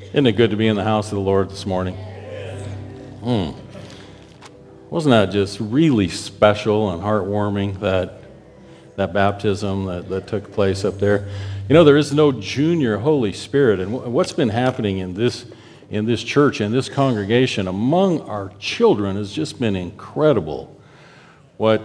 Isn't it good to be in the house of the Lord this morning? Hmm. Wasn't that just really special and heartwarming that that baptism that, that took place up there? You know, there is no junior Holy Spirit, and what's been happening in this in this church and this congregation among our children has just been incredible. What,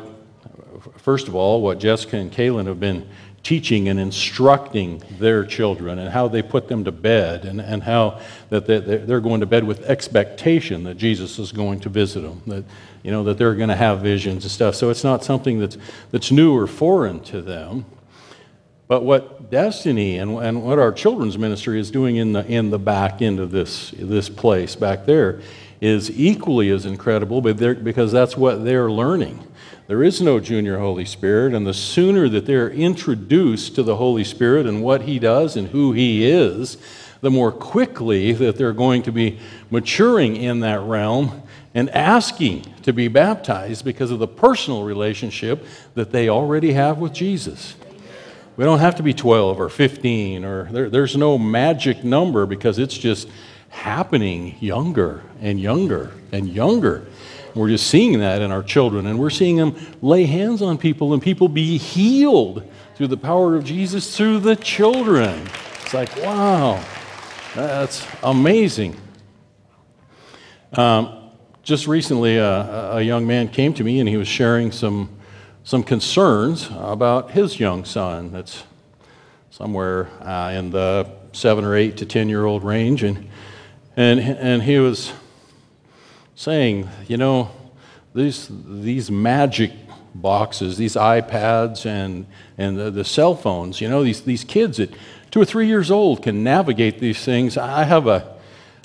first of all, what Jessica and Kaylin have been teaching and instructing their children and how they put them to bed and, and how that they're going to bed with expectation that Jesus is going to visit them, that, you know, that they're going to have visions and stuff. So it's not something that's, that's new or foreign to them. But what Destiny and, and what our children's ministry is doing in the, in the back end of this, this place back there is equally as incredible but because that's what they're learning. There is no junior Holy Spirit, and the sooner that they're introduced to the Holy Spirit and what He does and who He is, the more quickly that they're going to be maturing in that realm and asking to be baptized because of the personal relationship that they already have with Jesus. We don't have to be 12 or 15, or there, there's no magic number because it's just happening younger and younger and younger. We're just seeing that in our children, and we're seeing them lay hands on people and people be healed through the power of Jesus through the children. It's like, wow, that's amazing. Um, just recently, uh, a young man came to me and he was sharing some, some concerns about his young son that's somewhere uh, in the seven or eight to 10 year old range. And, and, and he was saying, you know, these, these magic boxes, these iPads and, and the, the cell phones, you know, these, these kids at two or three years old can navigate these things. I have a,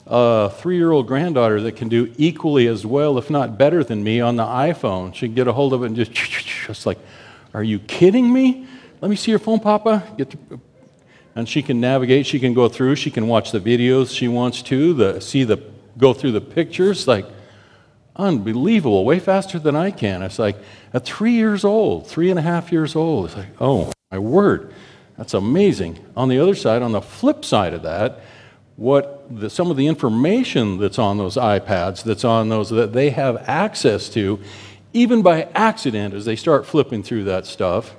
a three year old granddaughter that can do equally as well, if not better than me, on the iPhone. She can get a hold of it and just, just like, are you kidding me? Let me see your phone, Papa. Get and she can navigate. She can go through. She can watch the videos she wants to. The, see the go through the pictures. Like, unbelievable, way faster than I can. It's like at three years old, three and a half years old, it's like, oh, my word, that's amazing. On the other side, on the flip side of that, what the, some of the information that's on those iPads, that's on those that they have access to, even by accident as they start flipping through that stuff.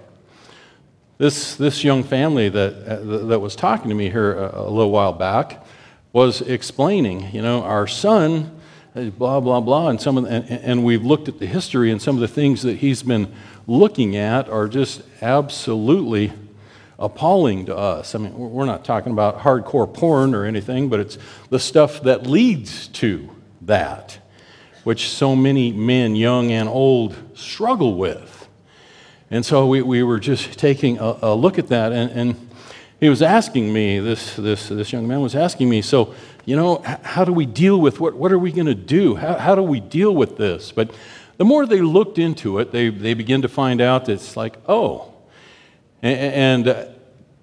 This, this young family that, uh, that was talking to me here a, a little while back was explaining, you know, our son blah, blah, blah. And, some of the, and, and we've looked at the history, and some of the things that he's been looking at are just absolutely appalling to us. I mean, we're not talking about hardcore porn or anything, but it's the stuff that leads to that, which so many men, young and old, struggle with. And so we, we were just taking a, a look at that, and, and he was asking me, this, this, this young man was asking me, so you know, how do we deal with what, what are we going to do? How, how do we deal with this? But the more they looked into it, they, they begin to find out that it's like, oh, and, and uh,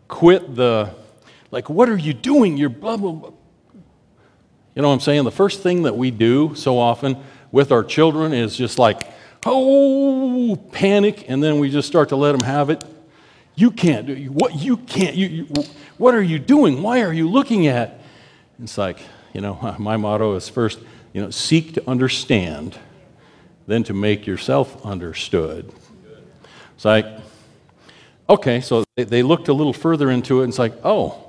quit the, like, what are you doing? You're blah, blah, blah. You know what I'm saying? The first thing that we do so often with our children is just like, oh, panic, and then we just start to let them have it. You can't do what you can't. You, you, what are you doing? Why are you looking at? It's like, you know, my motto is first, you know, seek to understand, then to make yourself understood. It's like, okay, so they, looked a little further into it, and it's like, oh,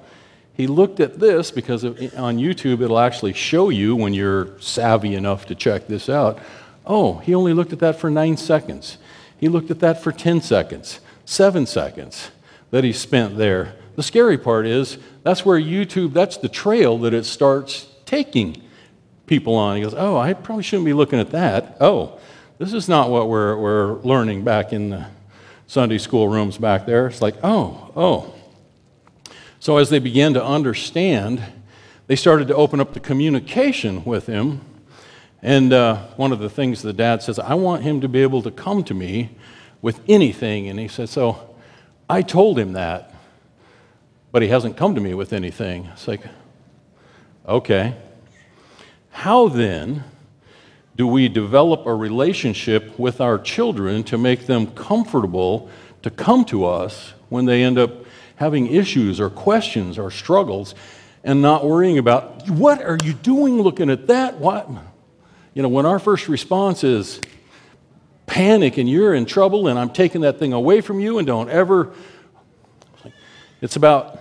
he looked at this because on YouTube it'll actually show you when you're savvy enough to check this out. Oh, he only looked at that for nine seconds. He looked at that for 10 seconds, seven seconds that he spent there. The scary part is that's where YouTube, that's the trail that it starts taking people on. He goes, Oh, I probably shouldn't be looking at that. Oh, this is not what we're, we're learning back in the Sunday school rooms back there. It's like, Oh, oh. So as they began to understand, they started to open up the communication with him. And uh, one of the things the dad says, I want him to be able to come to me with anything. And he said, So I told him that but he hasn't come to me with anything. It's like, okay. How then do we develop a relationship with our children to make them comfortable to come to us when they end up having issues or questions or struggles? and not worrying about what are you doing looking at that? What? You know, when our first response is panic and you're in trouble and I'm taking that thing away from you and don't ever. It's about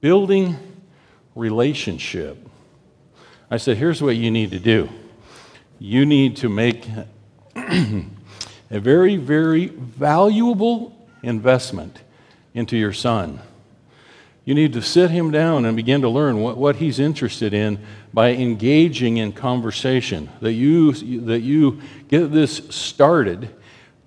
building relationship. I said, here's what you need to do you need to make a very, very valuable investment into your son. You need to sit him down and begin to learn what, what he's interested in by engaging in conversation. That you, that you get this started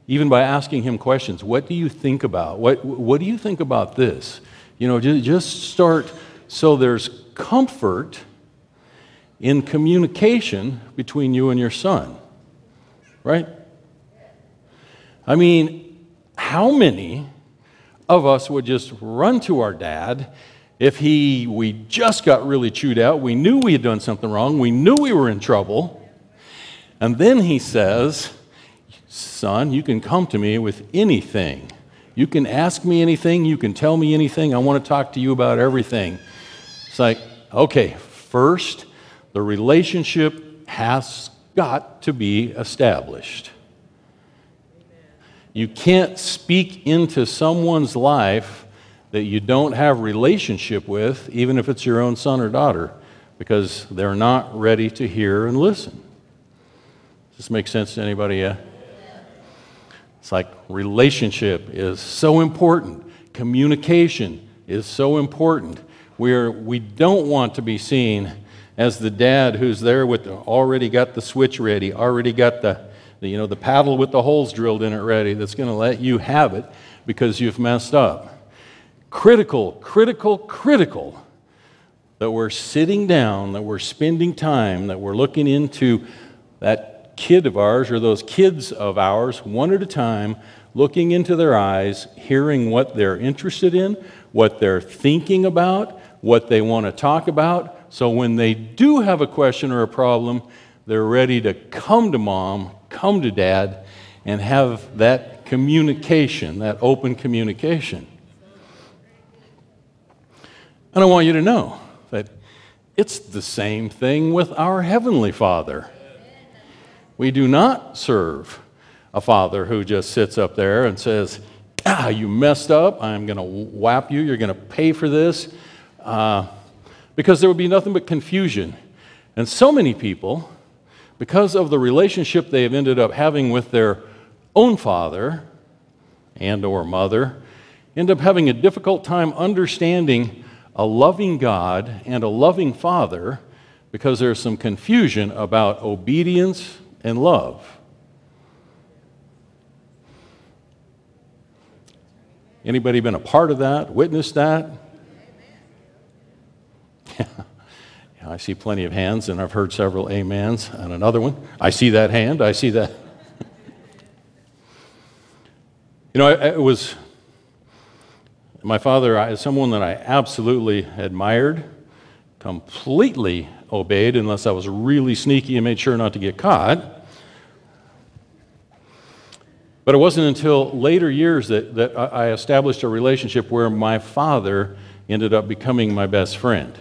even by asking him questions. What do you think about? What, what do you think about this? You know, just start so there's comfort in communication between you and your son. Right? I mean, how many of us would just run to our dad if he we just got really chewed out, we knew we had done something wrong, we knew we were in trouble, and then he says, "Son, you can come to me with anything. You can ask me anything, you can tell me anything. I want to talk to you about everything." It's like, "Okay, first, the relationship has got to be established." You can't speak into someone's life that you don't have relationship with, even if it's your own son or daughter, because they're not ready to hear and listen. Does this make sense to anybody yet? It's like relationship is so important. Communication is so important. We're, we don't want to be seen as the dad who's there with already got the switch ready, already got the the, you know, the paddle with the holes drilled in it ready that's going to let you have it because you've messed up. Critical, critical, critical that we're sitting down, that we're spending time, that we're looking into that kid of ours or those kids of ours one at a time, looking into their eyes, hearing what they're interested in, what they're thinking about, what they want to talk about. So when they do have a question or a problem, they're ready to come to mom, come to dad and have that communication, that open communication. And I want you to know that it's the same thing with our Heavenly Father. We do not serve a father who just sits up there and says, Ah, you messed up. I'm going to whap you. You're going to pay for this. Uh, because there would be nothing but confusion. And so many people because of the relationship they have ended up having with their own father and or mother end up having a difficult time understanding a loving God and a loving father because there's some confusion about obedience and love. Anybody been a part of that, witnessed that? Yeah, I see plenty of hands, and I've heard several amens and another one. I see that hand. I see that. you know, it was my father, is someone that I absolutely admired, completely obeyed, unless I was really sneaky and made sure not to get caught. But it wasn't until later years that, that I established a relationship where my father ended up becoming my best friend.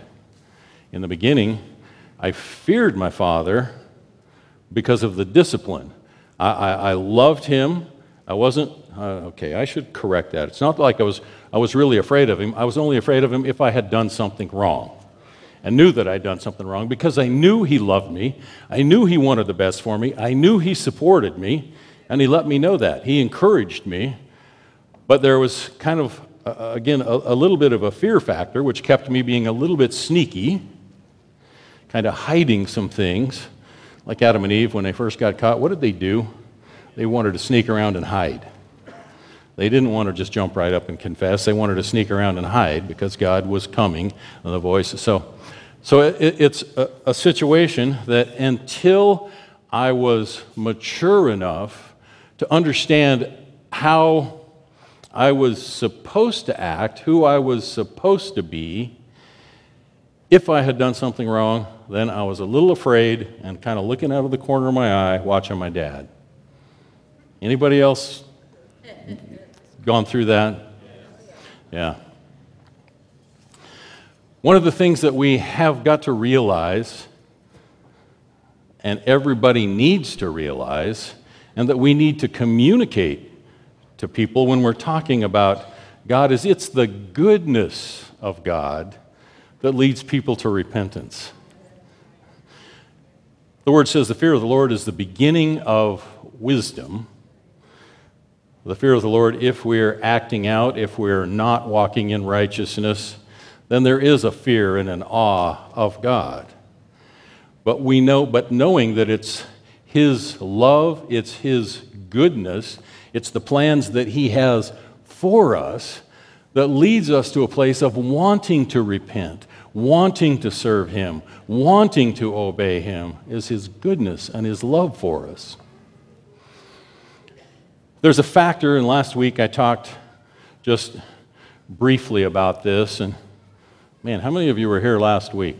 In the beginning, I feared my father because of the discipline. I, I, I loved him. I wasn't, uh, okay, I should correct that. It's not like I was, I was really afraid of him. I was only afraid of him if I had done something wrong and knew that I'd done something wrong because I knew he loved me. I knew he wanted the best for me. I knew he supported me, and he let me know that. He encouraged me. But there was kind of, uh, again, a, a little bit of a fear factor, which kept me being a little bit sneaky kind of hiding some things. Like Adam and Eve, when they first got caught, what did they do? They wanted to sneak around and hide. They didn't want to just jump right up and confess. They wanted to sneak around and hide because God was coming, and the voice. So, so it, it's a, a situation that until I was mature enough to understand how I was supposed to act, who I was supposed to be, if I had done something wrong, then I was a little afraid and kind of looking out of the corner of my eye, watching my dad. Anybody else gone through that? Yeah. One of the things that we have got to realize, and everybody needs to realize, and that we need to communicate to people when we're talking about God, is it's the goodness of God that leads people to repentance. The word says the fear of the Lord is the beginning of wisdom. The fear of the Lord, if we're acting out, if we're not walking in righteousness, then there is a fear and an awe of God. But we know, but knowing that it's His love, it's His goodness, it's the plans that He has for us that leads us to a place of wanting to repent, wanting to serve Him, wanting to obey Him, is His goodness and His love for us. There's a factor, and last week I talked just briefly about this, and Man, how many of you were here last week?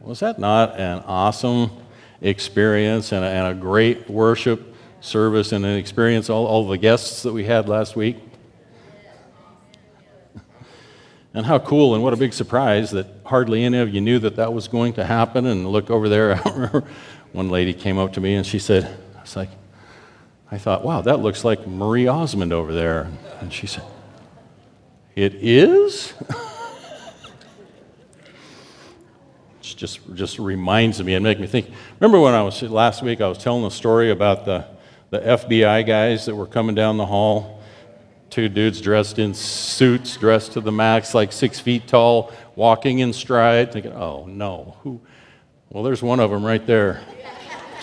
Was that not an awesome experience and a, and a great worship service and an experience, all, all the guests that we had last week? And how cool and what a big surprise that hardly any of you knew that that was going to happen. And look over there, I remember one lady came up to me and she said, I was like, I thought, wow, that looks like Marie Osmond over there. And she said, it is? it just, just reminds me and makes me think. Remember when I was last week, I was telling a story about the, the FBI guys that were coming down the hall? Two dudes dressed in suits, dressed to the max, like six feet tall, walking in stride, thinking, oh no, who? Well, there's one of them right there.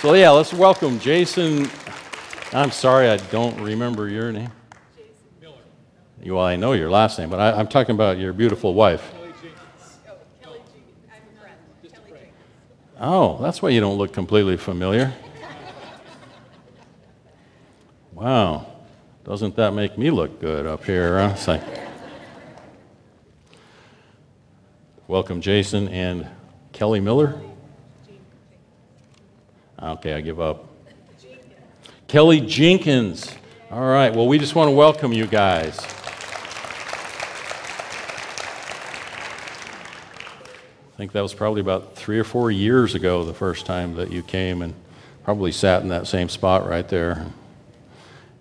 so, yeah, let's welcome Jason. I'm sorry, I don't remember your name. Well, I know your last name, but I, am talking about your beautiful wife. Oh, that's why you don't look completely familiar. Wow. Doesn't that make me look good up here? Huh? Like, welcome, Jason and Kelly Miller. Okay, I give up. Kelly Jenkins. All right, well, we just want to welcome you guys. Think that was probably about three or four years ago, the first time that you came and probably sat in that same spot right there.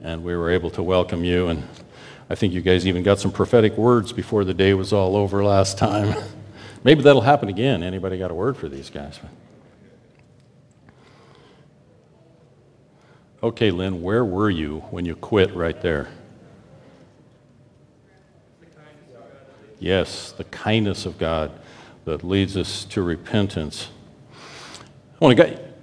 And we were able to welcome you. And I think you guys even got some prophetic words before the day was all over last time. Maybe that'll happen again. Anybody got a word for these guys? Okay, Lynn, where were you when you quit right there? Yes, the kindness of God that leads us to repentance. I want to get.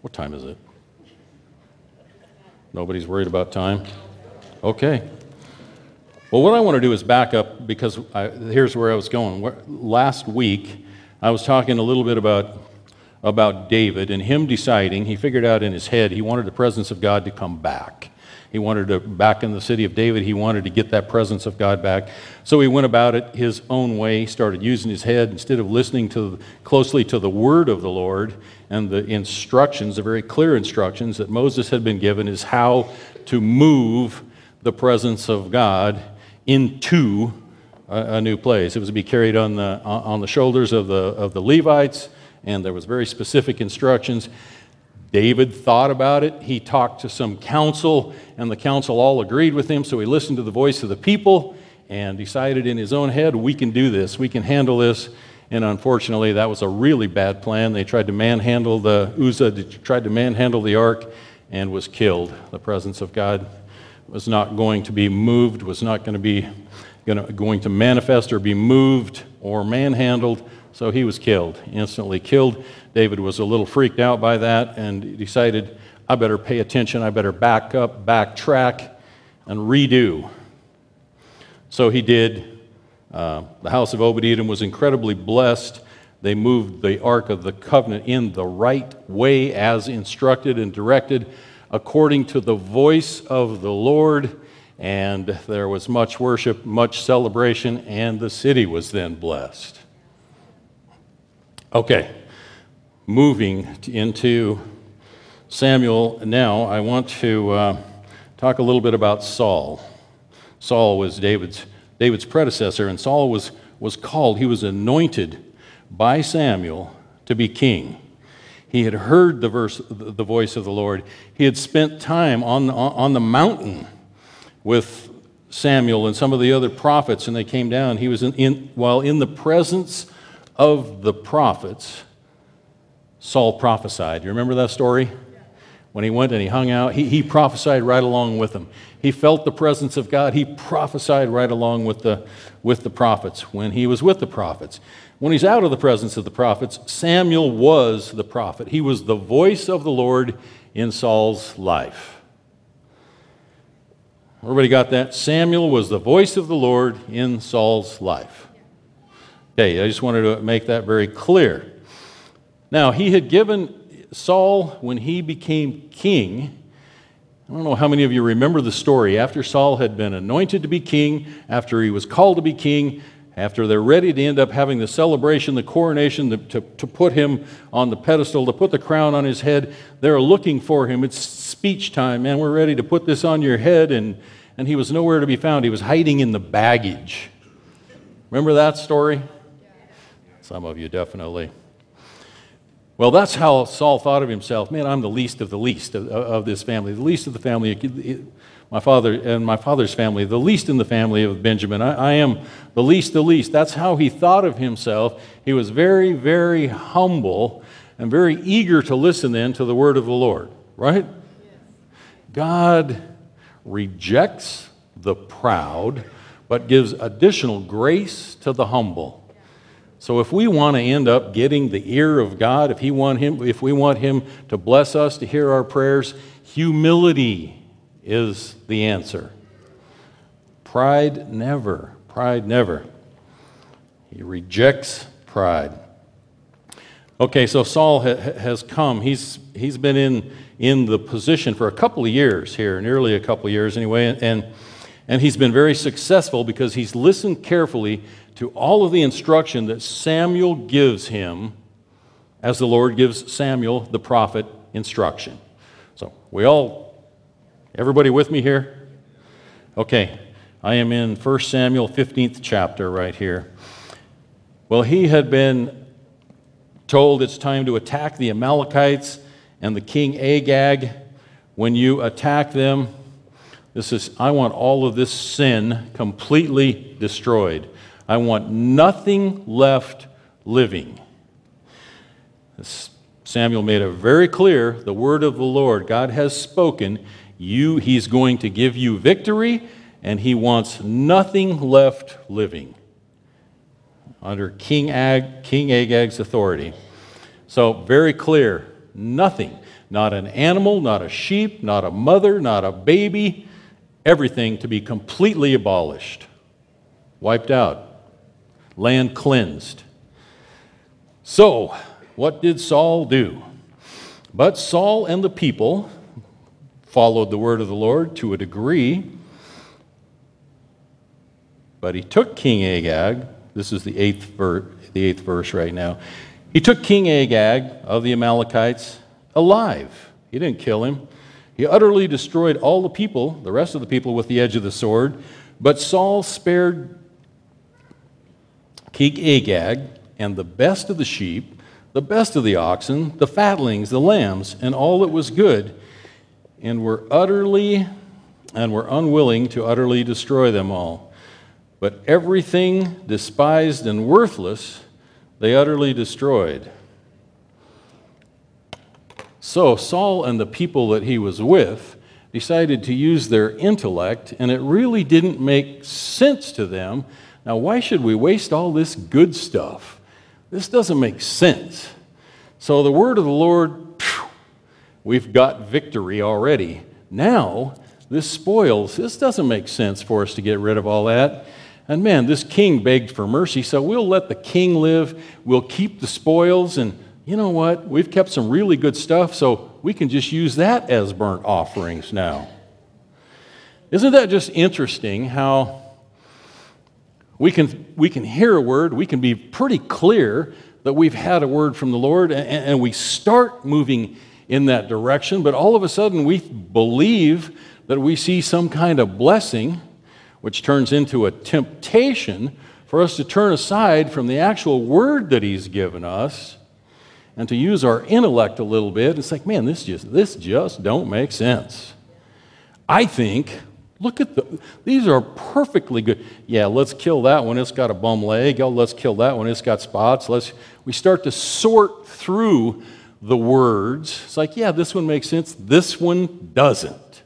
What time is it? Nobody's worried about time? Okay. Well, what I want to do is back up because I, here's where I was going. Last week, I was talking a little bit about, about David and him deciding, he figured out in his head he wanted the presence of God to come back. He wanted to, back in the city of David, he wanted to get that presence of God back. So he went about it his own way, started using his head instead of listening to, closely to the word of the Lord and the instructions, the very clear instructions that Moses had been given, is how to move the presence of God into a, a new place. It was to be carried on the, on the shoulders of the, of the Levites, and there was very specific instructions. David thought about it. He talked to some council, and the council all agreed with him. So he listened to the voice of the people and decided in his own head, we can do this, we can handle this. And unfortunately, that was a really bad plan. They tried to manhandle the Uzzah, tried to manhandle the ark, and was killed. The presence of God was not going to be moved, was not going to be going to manifest or be moved or manhandled so he was killed, instantly killed. David was a little freaked out by that and decided, I better pay attention, I better back up, backtrack, and redo. So he did. Uh, the house of Obed Edom was incredibly blessed. They moved the Ark of the Covenant in the right way as instructed and directed according to the voice of the Lord. And there was much worship, much celebration, and the city was then blessed. Okay, moving into Samuel, now I want to uh, talk a little bit about Saul. Saul was David's, David's predecessor, and Saul was, was called, he was anointed by Samuel to be king. He had heard the, verse, the voice of the Lord. He had spent time on, on the mountain with Samuel and some of the other prophets, and they came down. He was in, in, while in the presence of the prophets, Saul prophesied. You remember that story? When he went and he hung out, he, he prophesied right along with them. He felt the presence of God. He prophesied right along with the, with the prophets when he was with the prophets. When he's out of the presence of the prophets, Samuel was the prophet. He was the voice of the Lord in Saul's life. Everybody got that? Samuel was the voice of the Lord in Saul's life. Okay, I just wanted to make that very clear. Now, he had given Saul, when he became king, I don't know how many of you remember the story. After Saul had been anointed to be king, after he was called to be king, after they're ready to end up having the celebration, the coronation, to, to, to, put him on the pedestal, to put the crown on his head, they're looking for him. It's speech time, man. We're ready to put this on your head. And, and he was nowhere to be found. He was hiding in the baggage. Remember that story? Some of you definitely. Well, that's how Saul thought of himself. Man, I'm the least of the least of, of this family, the least of the family my father and my father's family, the least in the family of Benjamin. I, I, am the least, the least. That's how he thought of himself. He was very, very humble and very eager to listen then to the word of the Lord, right? God rejects the proud, but gives additional grace to the humble. So if we want to end up getting the ear of God, if, he want him, if we want Him to bless us, to hear our prayers, humility is the answer. Pride never. Pride never. He rejects pride. Okay, so Saul ha- has come. He's, he's been in, in the position for a couple of years here, nearly a couple of years anyway, and, and he's been very successful because he's listened carefully to all of the instruction that Samuel gives him as the Lord gives Samuel, the prophet, instruction. So we all Everybody with me here? Okay, I am in 1 Samuel 15th chapter right here. Well, he had been told it's time to attack the Amalekites and the king Agag. When you attack them, this is, I want all of this sin completely destroyed. I want nothing left living. Samuel made it very clear the word of the Lord. God has spoken. You, he's going to give you victory, and he wants nothing left living under King, Ag, King Agag's authority. So, very clear nothing. Not an animal, not a sheep, not a mother, not a baby. Everything to be completely abolished, wiped out, land cleansed. So, what did Saul do? But Saul and the people followed the word of the Lord to a degree. But he took King Agag, this is the eighth, ver- the eighth verse right now. He took King Agag of the Amalekites alive. He didn't kill him. He utterly destroyed all the people, the rest of the people, with the edge of the sword. But Saul spared King Agag and the best of the sheep, the best of the oxen, the fatlings, the lambs, and all that was good and were utterly and were unwilling to utterly destroy them all. But everything despised and worthless they utterly destroyed. So Saul and the people that he was with decided to use their intellect, and it really didn't make sense to them. Now, why should we waste all this good stuff? This doesn't make sense. So the word of the Lord We've got victory already. Now, this spoils. This doesn't make sense for us to get rid of all that. And man, this king begged for mercy, so we'll let the king live. We'll keep the spoils. And you know what? We've kept some really good stuff, so we can just use that as burnt offerings now. Isn't that just interesting how we can, we can hear a word, we can be pretty clear that we've had a word from the Lord, and, and we start moving in that direction, but all of a sudden we believe that we see some kind of blessing, which turns into a temptation for us to turn aside from the actual word that He's given us and to use our intellect a little bit. It's like, man, this just, this just don't make sense. I think, look at the, these are perfectly good. Yeah, let's kill that one. It's got a bum leg. Oh, let's kill that one. It's got spots. Let's, we start to sort through the words. It's like, yeah, this one makes sense. This one doesn't.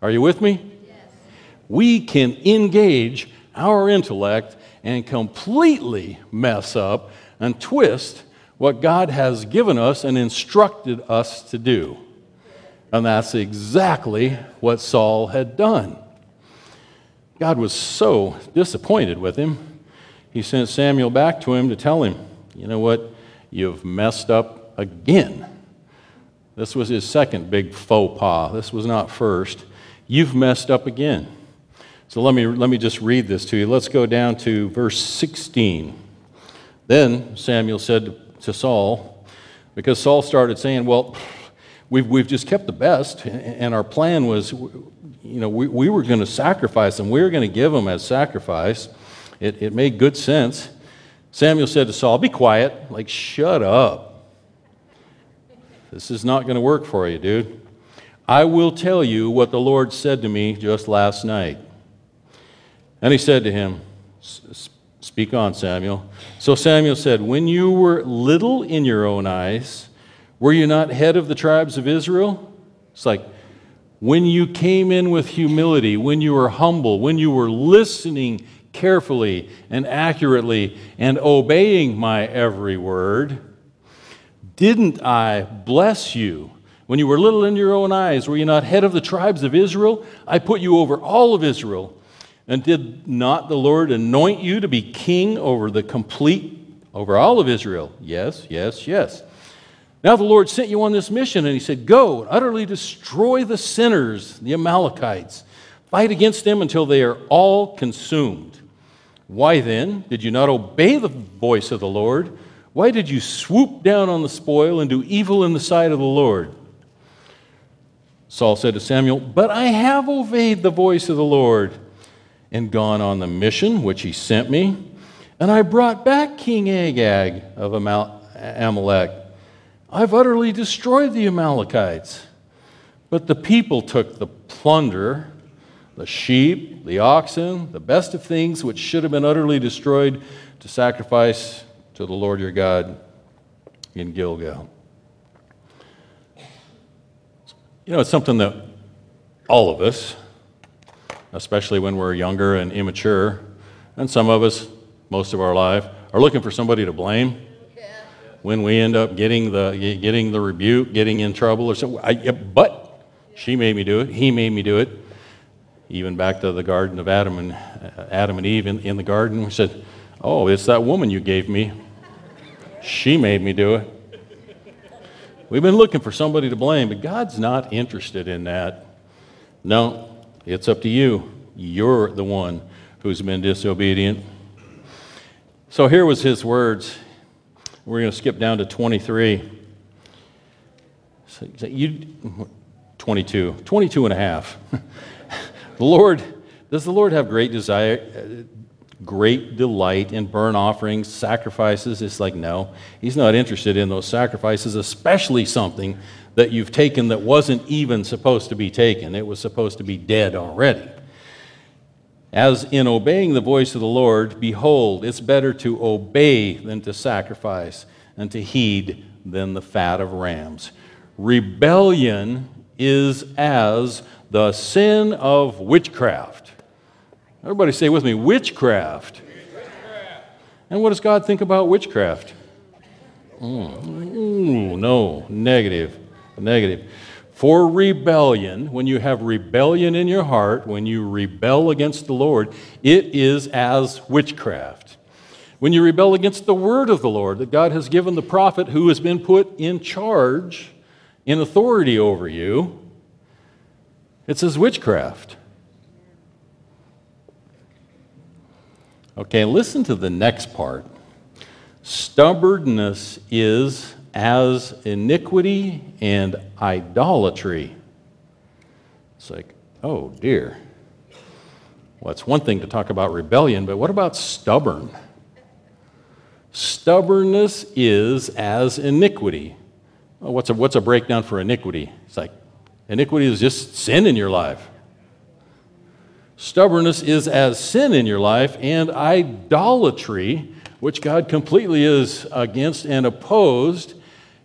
Are you with me? Yes. We can engage our intellect and completely mess up and twist what God has given us and instructed us to do. And that's exactly what Saul had done. God was so disappointed with him, he sent Samuel back to him to tell him, you know what, you've messed up again. This was his second big faux pas. This was not first. You've messed up again. So let me, let me just read this to you. Let's go down to verse 16. Then Samuel said to Saul, because Saul started saying, Well, we've, we've just kept the best, and our plan was, you know, we, we were going to sacrifice them. We were going to give them as sacrifice. It, it made good sense. Samuel said to Saul, Be quiet. Like, shut up. This is not going to work for you, dude. I will tell you what the Lord said to me just last night. And he said to him, Speak on, Samuel. So Samuel said, When you were little in your own eyes, were you not head of the tribes of Israel? It's like, when you came in with humility, when you were humble, when you were listening carefully and accurately and obeying my every word, didn't I bless you? When you were little in your own eyes, were you not head of the tribes of Israel? I put you over all of Israel. And did not the Lord anoint you to be king over the complete, over all of Israel? Yes, yes, yes. Now the Lord sent you on this mission, and He said, Go and utterly destroy the sinners, the Amalekites. Fight against them until they are all consumed. Why then did you not obey the voice of the Lord? Why did you swoop down on the spoil and do evil in the sight of the Lord? Saul said to Samuel, But I have obeyed the voice of the Lord and gone on the mission which he sent me. And I brought back King Agag of Amalek. I've utterly destroyed the Amalekites. But the people took the plunder, the sheep, the oxen, the best of things which should have been utterly destroyed to sacrifice to the Lord your God in Gilgal. You know, it's something that all of us, especially when we're younger and immature. And some of us, most of our life, are looking for somebody to blame. When we end up getting the, getting the rebuke, getting in trouble, or something. I, but she made me do it. He made me do it. Even back to the Garden of Adam and uh, Adam and Eve in, in the garden, we said, "Oh, it's that woman you gave me. She made me do it." We've been looking for somebody to blame, but God's not interested in that. No, it's up to you. You're the one who's been disobedient. So here was his words. We're going to skip down to 23. So you, 22, 22 and a half. the Lord, does the Lord have great desire, uh, great delight in burnt offerings, sacrifices? It's like, no. He's not interested in those sacrifices, especially something that you've taken that wasn't even supposed to be taken. It was supposed to be dead already. As in obeying the voice of the Lord, behold, it's better to obey than to sacrifice, and to heed than the fat of rams. Rebellion is as the sin of witchcraft. Everybody say with me witchcraft. And what does God think about witchcraft? Mm. Ooh, no, negative negative. For rebellion, when you have rebellion in your heart, when you rebel against the Lord, it is as witchcraft. When you rebel against the word of the Lord that God has given the prophet who has been put in charge, in authority over you, it's as witchcraft. Okay, listen to the next part. Stubbornness is as iniquity and idolatry. It's like, oh dear. Well, it's one thing to talk about rebellion, but what about stubborn? Stubbornness is as iniquity. Well, what's, a, what's a breakdown for iniquity? It's like iniquity is just sin in your life. Stubbornness is as sin in your life, and idolatry, which God completely is against and opposed,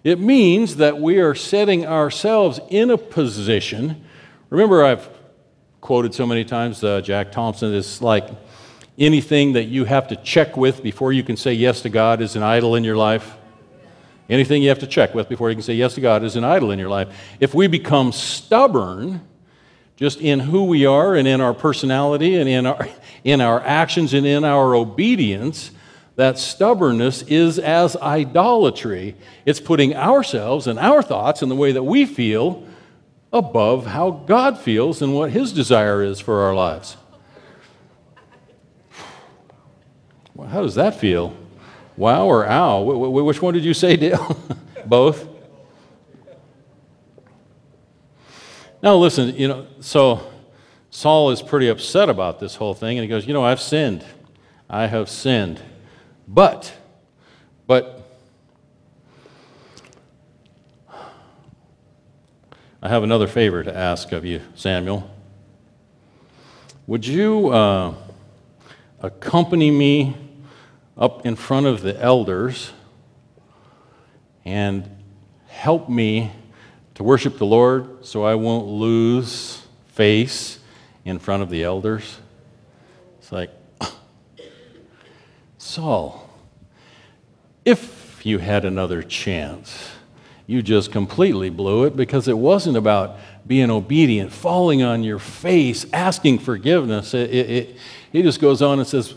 it means that we are setting ourselves in a position. Remember, I've quoted so many times uh, Jack Thompson is like anything that you have to check with before you can say yes to God is an idol in your life. Anything you have to check with before you can say yes to God is an idol in your life. If we become stubborn, just in who we are and in our personality and in our, in our actions and in our obedience, that stubbornness is as idolatry. It's putting ourselves and our thoughts and the way that we feel above how God feels and what His desire is for our lives. Well, how does that feel? Wow or ow? Which one did you say, Dale? Both? Now, listen, you know, so Saul is pretty upset about this whole thing, and he goes, You know, I've sinned. I have sinned. But, but, I have another favor to ask of you, Samuel. Would you uh, accompany me up in front of the elders and help me to worship the Lord so I won't lose face in front of the elders. It's like, Saul, if you had another chance, you just completely blew it because it wasn't about being obedient, falling on your face, asking forgiveness. It, it, it, he just goes on and says,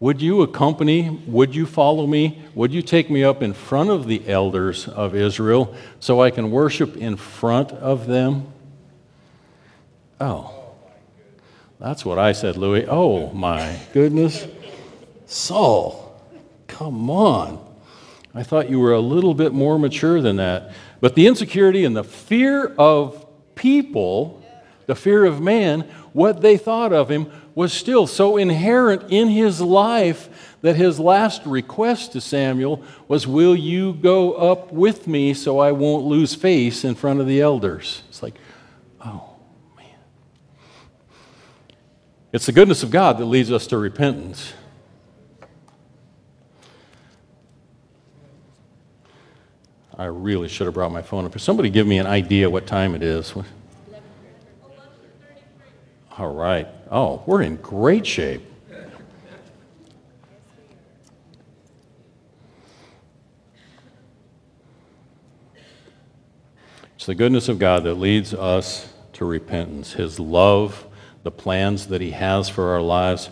would you accompany, would you follow me? Would you take me up in front of the elders of Israel so I can worship in front of them? Oh, that's what I said, Louis. Oh, my goodness. Saul, come on. I thought you were a little bit more mature than that. But the insecurity and the fear of people, the fear of man, what they thought of him was still so inherent in his life that his last request to Samuel was, Will you go up with me so I won't lose face in front of the elders? It's like, oh, man. It's the goodness of God that leads us to repentance. I really should have brought my phone up. Somebody give me an idea what time it is. All right. Oh, we're in great shape. It's the goodness of God that leads us to repentance, his love, the plans that he has for our lives.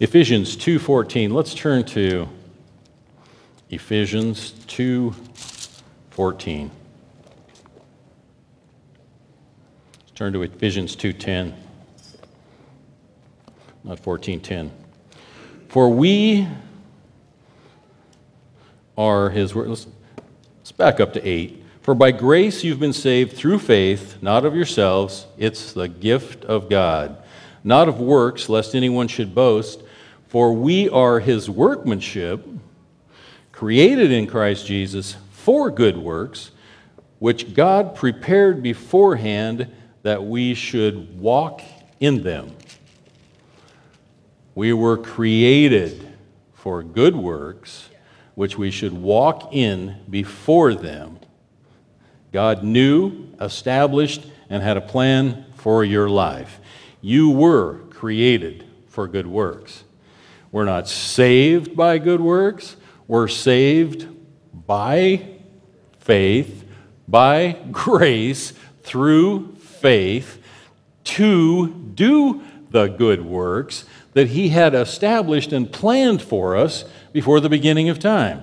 Ephesians 2:14. Let's turn to Ephesians 2:14. Let's turn to Ephesians 2:10 not 1410. For we are his word. Let's, let's back up to 8. For by grace you've been saved through faith, not of yourselves. It's the gift of God, not of works, lest anyone should boast. For we are his workmanship, created in Christ Jesus for good works, which God prepared beforehand that we should walk in them. We were created for good works, which we should walk in before them. God knew, established, and had a plan for your life. You were created for good works. We're not saved by good works, we're saved by faith, by grace, through faith, to do the good works that He had established and planned for us before the beginning of time.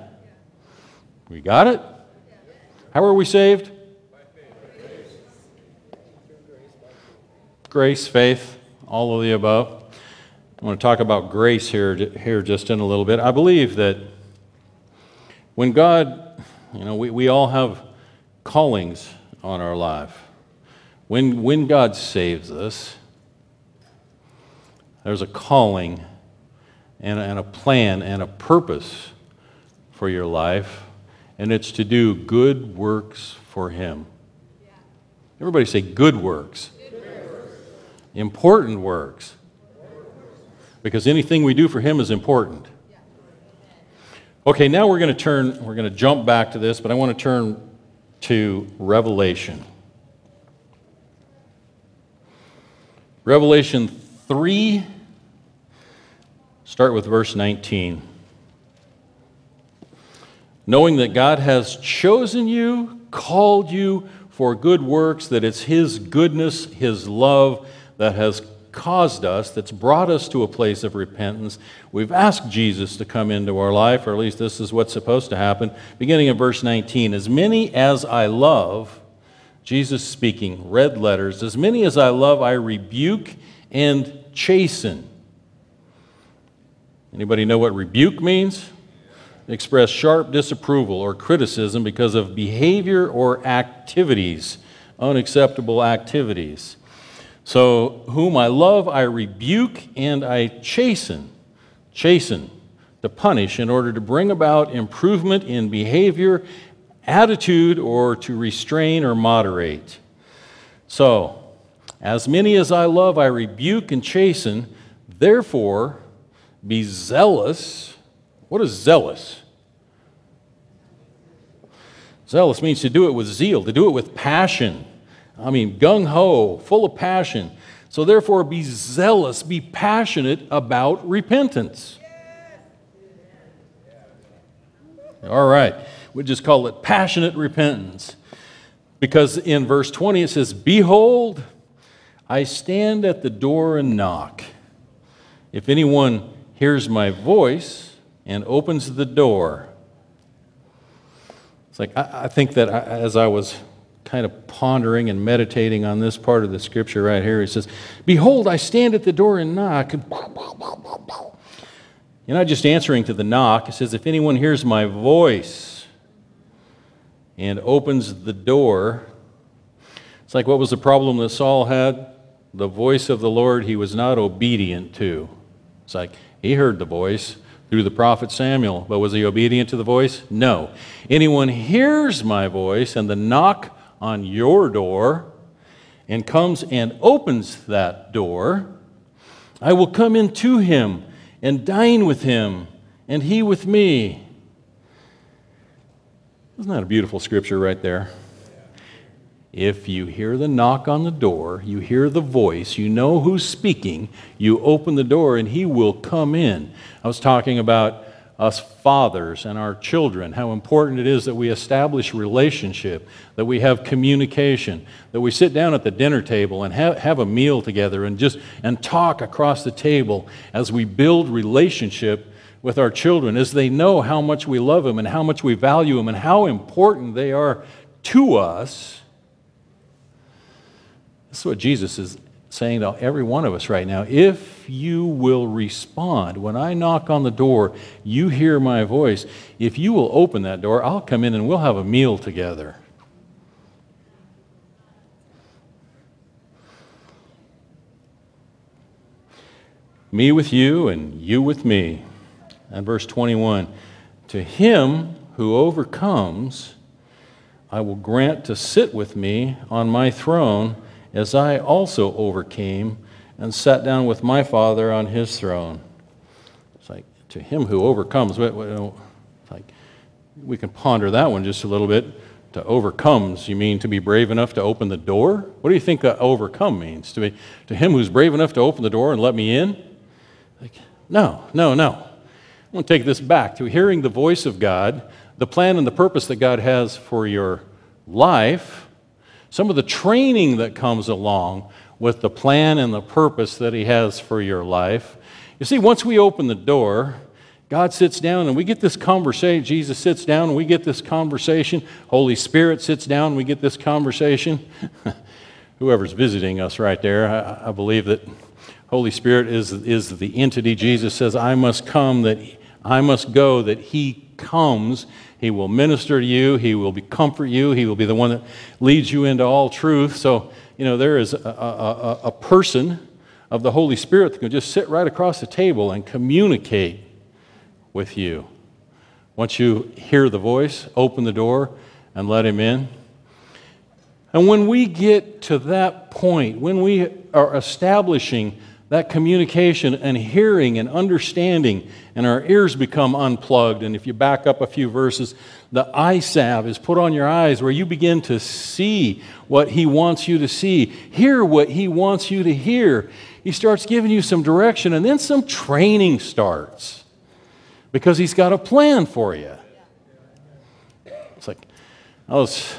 We got it? How are we saved? Grace, faith, all of the above. I want to talk about grace here, here just in a little bit. I believe that when God You know, we, we all have callings on our life. When, when God saves us, there's a calling and, and a plan and a purpose for your life, and it's to do good works for Him. Everybody say good works. Important works. Because anything we do for Him is important. Okay, now we're going to turn, we're going to jump back to this, but I want to turn to Revelation. Revelation 3, start with verse 19. Knowing that God has chosen you, called you for good works, that it's His goodness, His love that has caused us, that's brought us to a place of repentance. We've asked Jesus to come into our life, or at least this is what's supposed to happen. Beginning in verse 19 As many as I love, Jesus speaking, red letters, as many as I love, I rebuke and chasten. Anybody know what rebuke means? Express sharp disapproval or criticism because of behavior or activities, unacceptable activities. So, whom I love, I rebuke and I chasten. Chasten, to punish in order to bring about improvement in behavior, attitude, or to restrain or moderate. So, as many as I love, I rebuke and chasten. Therefore, be zealous. What is zealous? Zealous means to do it with zeal, to do it with passion. I mean, gung ho, full of passion. So, therefore, be zealous, be passionate about repentance. All right, we just call it passionate repentance. Because in verse 20 it says, Behold, I stand at the door and knock. If anyone hears my voice and opens the door, it's like, I, I think that I, as I was kind of pondering and meditating on this part of the scripture right here. He says, Behold, I stand at the door and knock. You're not just answering to the knock. It says, If anyone hears my voice and opens the door, it's like what was the problem that Saul had? The voice of the Lord he was not obedient to. It's like he heard the voice through the prophet Samuel, but was he obedient to the voice? No. Anyone hears my voice and the knock on your door and comes and opens that door, I will come in to him and dine with him, and he with me. Isn't that a beautiful scripture right there? If you hear the knock on the door, you hear the voice, you know who's speaking, you open the door and he will come in. I was talking about us fathers and our children, how important it is that we establish relationship, that we have communication, that we sit down at the dinner table and have, have a meal together and just and talk across the table as we build relationship with our children, as they know how much we love them and how much we value them and how important they are to us. This is what Jesus is saying to every one of us right now if you will respond, when I knock on the door, you hear my voice. If you will open that door, I'll come in and we'll have a meal together. Me with you and you with me. And verse 21 To him who overcomes, I will grant to sit with me on my throne as I also overcame and sat down with my Father on his throne. It's like, to him who overcomes, it's like, we can ponder that one just a little bit. To overcomes, you mean to be brave enough to open the door? What do you think overcome means? To, be, to him who's brave enough to open the door and let me in? Like, no, no, no. I want to take this back to hearing the voice of God, the plan and the purpose that God has for your life some of the training that comes along with the plan and the purpose that He has for your life. You see, once we open the door, God sits down and we get this conversation. Jesus sits down and we get this conversation. Holy Spirit sits down and we get this conversation. Whoever's visiting us right there, I, I, believe that Holy Spirit is, is the entity Jesus says, I must come that I must go, that he comes. He will minister to you. He will be comfort you. He will be the one that leads you into all truth. So, you know, there is a, a, a person of the Holy Spirit that can just sit right across the table and communicate with you. Once you hear the voice, open the door and let him in. And when we get to that point, when we are establishing that communication and hearing and understanding, and our ears become unplugged, and if you back up a few verses, the eye salve is put on your eyes where you begin to see what He wants you to see, hear what He wants you to hear. He starts giving you some direction, and then some training starts because He's got a plan for you. It's like, I was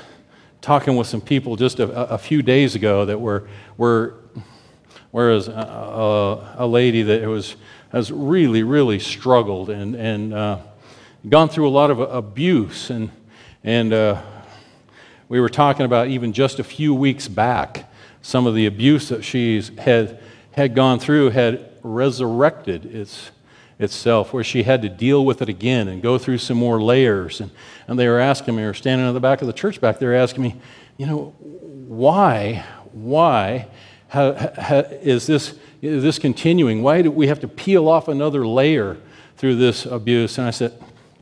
talking with some people just a, a few days ago that were, were whereas a, a, a lady that was, has really, really struggled and, and uh, gone through a lot of abuse. And, and uh, we were talking about even just a few weeks back, some of the abuse that she's had, had gone through had resurrected its itself, where she had to deal with it again and go through some more layers. And, and they were asking me, or standing in the back of the church back there, asking me, you know, why, why how, how, is, this, is this continuing? Why do we have to peel off another layer through this abuse? And I said,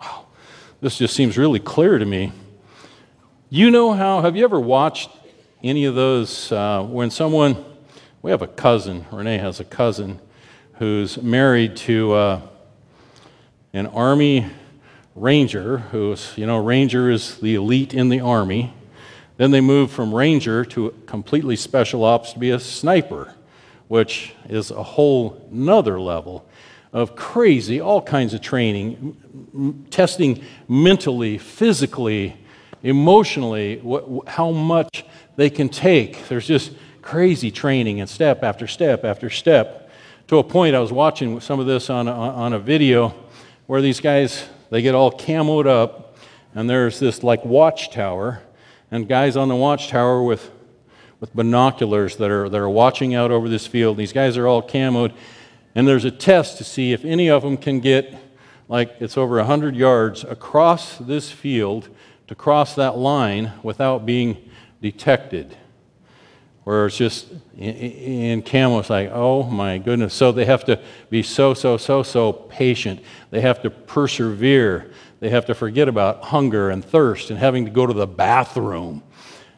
wow, this just seems really clear to me. You know how, have you ever watched any of those uh, when someone, we have a cousin, Renee has a cousin who's married to uh, an Army Ranger, who's, you know, Ranger is the elite in the Army. Then they moved from Ranger to completely special ops to be a sniper, which is a whole nother level of crazy, all kinds of training, testing mentally, physically, emotionally, what, how much they can take. There's just crazy training and step after step after step to a point, I was watching some of this on a, on a video where these guys, they get all camoed up, and there's this like watchtower, and guys on the watchtower with, with binoculars that are, that are watching out over this field. These guys are all camoed, and there's a test to see if any of them can get, like it's over 100 yards across this field to cross that line without being detected where it's just in camo, it's like, oh my goodness. So they have to be so, so, so, so patient. They have to persevere. They have to forget about hunger and thirst and having to go to the bathroom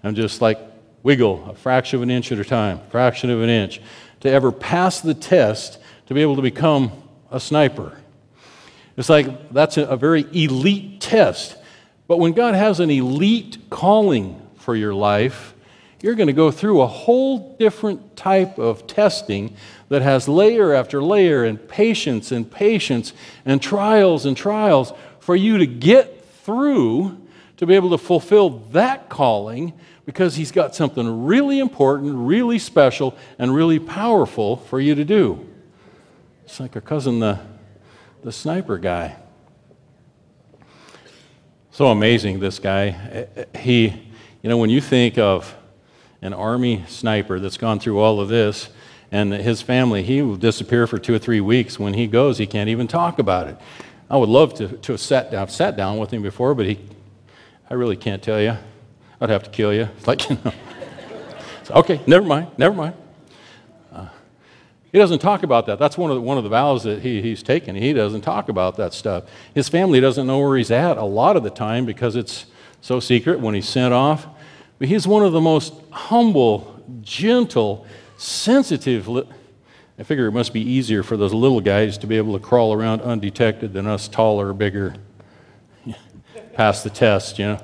and just like wiggle a fraction of an inch at a time, fraction of an inch, to ever pass the test to be able to become a sniper. It's like that's a, a very elite test. But when God has an elite calling for your life, you're going to go through a whole different type of testing that has layer after layer and patience and patience and trials and trials for you to get through to be able to fulfill that calling because he's got something really important, really special, and really powerful for you to do. It's like our cousin, the, the sniper guy. So amazing, this guy. He, you know, when you think of an Army sniper that's gone through all of this, and his family, he will disappear for two or three weeks. When he goes, he can't even talk about it. I would love to, to have sat down, sat down with him before, but he, I really can't tell you. I'd have to kill you. Like, you know. so, okay, never mind, never mind. Uh, he doesn't talk about that. That's one of the, one of the vows that he, he's taken. He doesn't talk about that stuff. His family doesn't know where he's at a lot of the time because it's so secret when he's sent off. But he's one of the most humble, gentle, sensitive. I figure it must be easier for those little guys to be able to crawl around undetected than us taller, bigger. Pass the test, you know.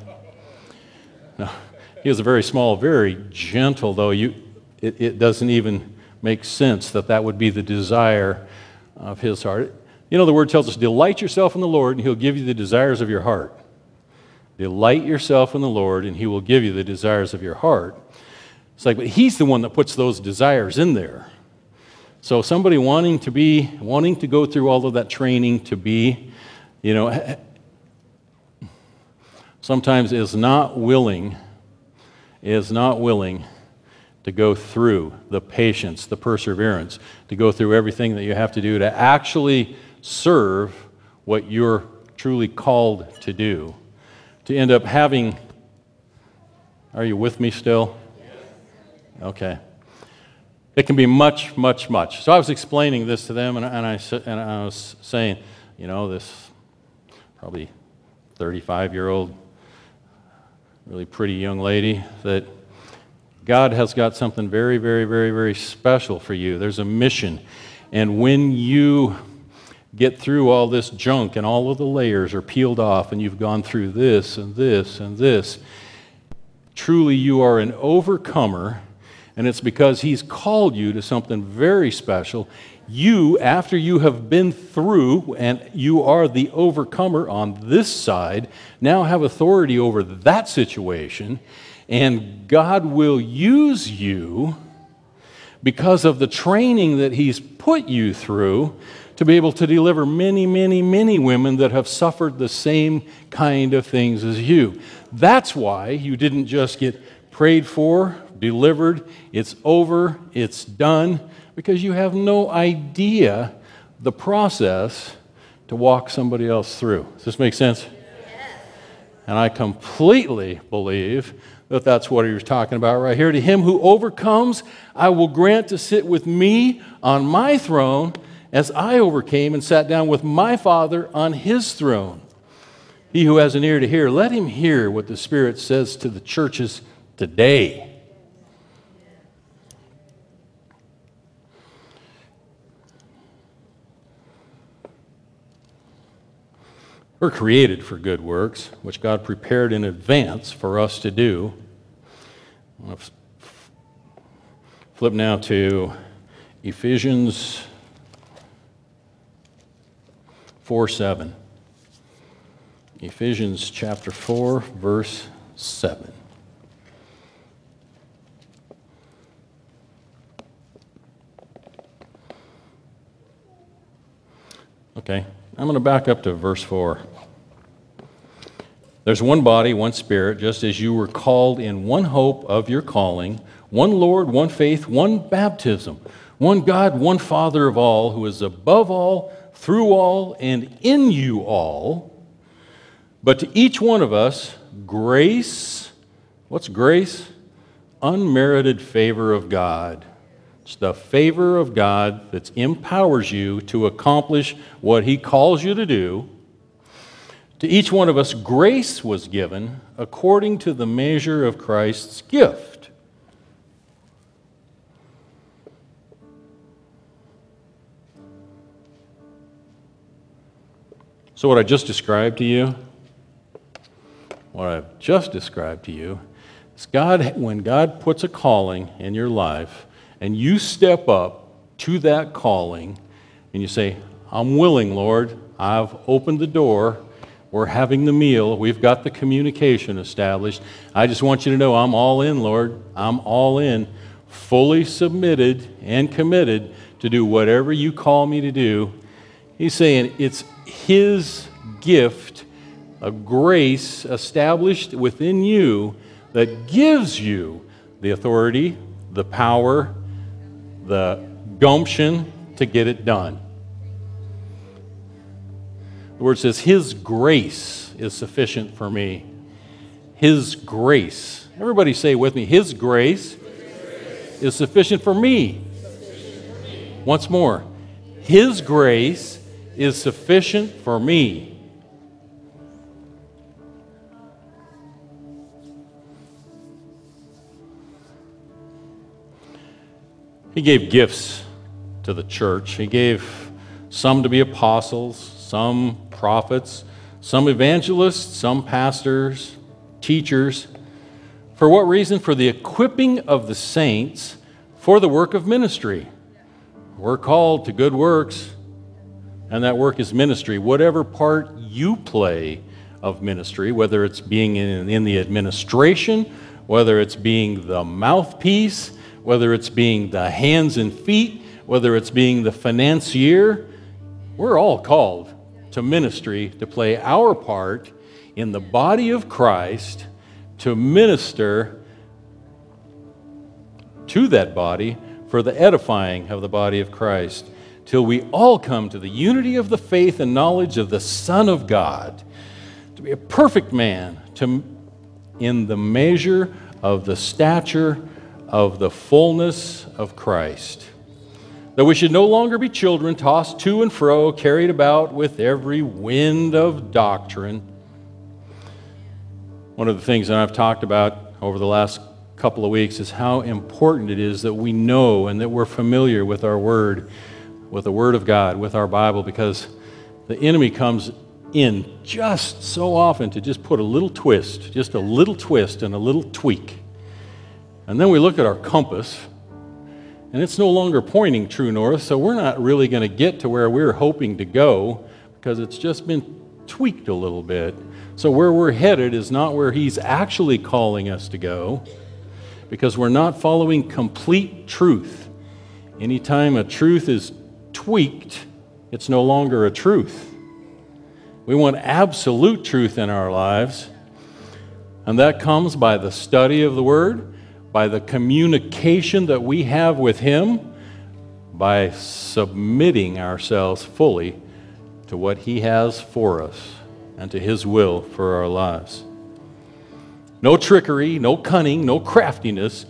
No, he was a very small, very gentle, though. You, it, it doesn't even make sense that that would be the desire of his heart. You know, the word tells us, delight yourself in the Lord, and he'll give you the desires of your heart. Delight yourself in the Lord, and He will give you the desires of your heart. It's like, but He's the one that puts those desires in there. So somebody wanting to be, wanting to go through all of that training to be, you know, sometimes is not willing, is not willing to go through the patience, the perseverance, to go through everything that you have to do to actually serve what you're truly called to do, to end up having. Are you with me still? Okay. It can be much, much, much. So I was explaining this to them, and, and, I, and I was saying, you know, this probably 35 year old, really pretty young lady, that God has got something very, very, very, very special for you. There's a mission. And when you get through all this junk and all of the layers are peeled off and you've gone through this and this and this, truly you are an overcomer and it's because He's called you to something very special. You, after you have been through and you are the overcomer on this side, now have authority over that situation, and God will use you because of the training that He's put you through to be able to deliver many, many, many women that have suffered the same kind of things as you. That's why you didn't just get prayed for, delivered, it's over, it's done, because you have no idea the process to walk somebody else through. Does this make sense? And I completely believe that that's what he was talking about right here. To him who overcomes, I will grant to sit with me on my throne as I overcame and sat down with my Father on his throne. He who has an ear to hear, let him hear what the Spirit says to the churches today. We're created for good works, which God prepared in advance for us to do. I'm going to flip now to Ephesians 4 7. Ephesians chapter 4, verse 7. Okay, I'm going to back up to verse 4. There's one body, one spirit, just as you were called in one hope of your calling, one Lord, one faith, one baptism, one God, one Father of all, who is above all, through all, and in you all. But to each one of us, grace, what's grace? Unmerited favor of God it's the favor of God that empowers you to accomplish what He calls you to do. To each one of us, grace was given according to the measure of Christ's gift. So, what I just described to you, what I've just described to you, is God, when God puts a calling in your life, and you step up to that calling and you say, I'm willing, Lord. I've opened the door. We're having the meal. We've got the communication established. I just want you to know I'm all in, Lord. I'm all in, fully submitted and committed to do whatever you call me to do. He's saying it's His gift, a grace established within you that gives you the authority, the power, the gumption to get it done. The word says, His grace is sufficient for me. His grace. Everybody say with me, His grace, His grace. is sufficient for. Sufficient for me. Once more, His grace is sufficient for me. He gave gifts to the church. He gave some to be apostles, some prophets, some evangelists, some pastors, teachers. For what reason? For the equipping of the saints for the work of ministry. We're called to good works, and that work is ministry. Whatever part you play of ministry, whether it's being in, in the administration, whether it's being the mouthpiece, whether it's being the hands and feet, whether it's being the financier, we're all called to ministry to play our part in the body of Christ to minister to that body for the edifying of the body of Christ, till we all come to the unity of the faith and knowledge of the Son of God, to be a perfect man, to, in the measure of the stature of the fullness of Christ. That we should no longer be children tossed to and fro, carried about with every wind of doctrine. One of the things that I've talked about over the last couple of weeks is how important it is that we know and that we're familiar with our Word with the Word of God, with our Bible, because the enemy comes in just so often to just put a little twist, just a little twist and a little tweak. And then we look at our compass, and it's no longer pointing true north, so we're not really going to get to where we're hoping to go because it's just been tweaked a little bit. So where we're headed is not where he's actually calling us to go because we're not following complete truth. Anytime a truth is tweaked, it's no longer a truth. We want absolute truth in our lives, and that comes by the study of the Word, by the communication that we have with Him, by submitting ourselves fully to what He has for us and to His will for our lives. No trickery, no cunning, no craftiness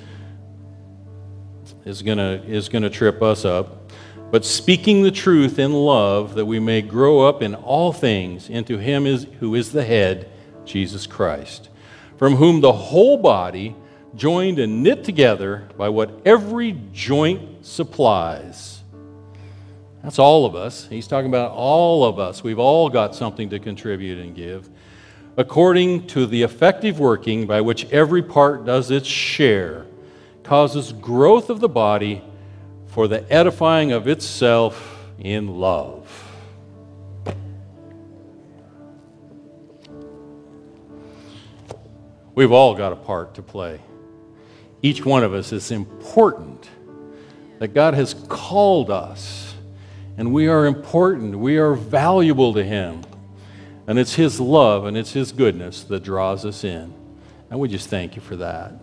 is going to is going to trip us up but speaking the truth in love, that we may grow up in all things into Him is, who is the head, Jesus Christ, from whom the whole body, joined and knit together by what every joint supplies. That's all of us. He's talking about all of us. We've all got something to contribute and give. According to the effective working by which every part does its share, causes growth of the body for the edifying of itself in love. We've all got a part to play. Each one of us is important that God has called us, and we are important. We are valuable to Him. And it's His love and it's His goodness that draws us in. And we just thank you for that.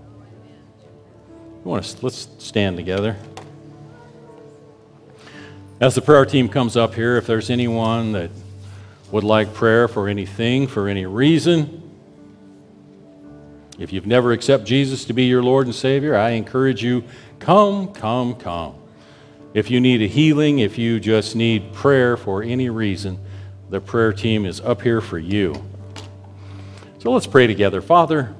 We want to, let's stand together. As the prayer team comes up here, if there's anyone that would like prayer for anything, for any reason, if you've never accepted Jesus to be your Lord and Savior, I encourage you come, come, come. If you need a healing, if you just need prayer for any reason, the prayer team is up here for you. So let's pray together. Father,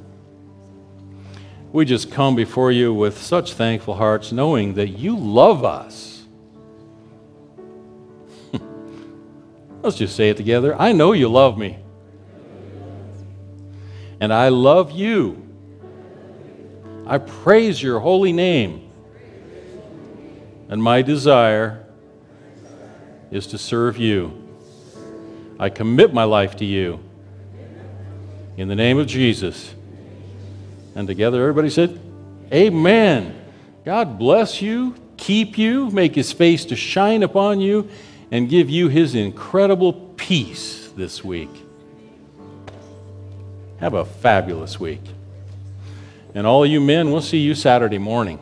we just come before you with such thankful hearts, knowing that you love us. Let's just say it together. I know you love me. And I love you. I praise your holy name. And my desire is to serve you. I commit my life to you. In the name of Jesus. And together, everybody said, Amen. God bless you, keep you, make his face to shine upon you and give you his incredible peace this week. Have a fabulous week. And all you men, we'll see you Saturday morning.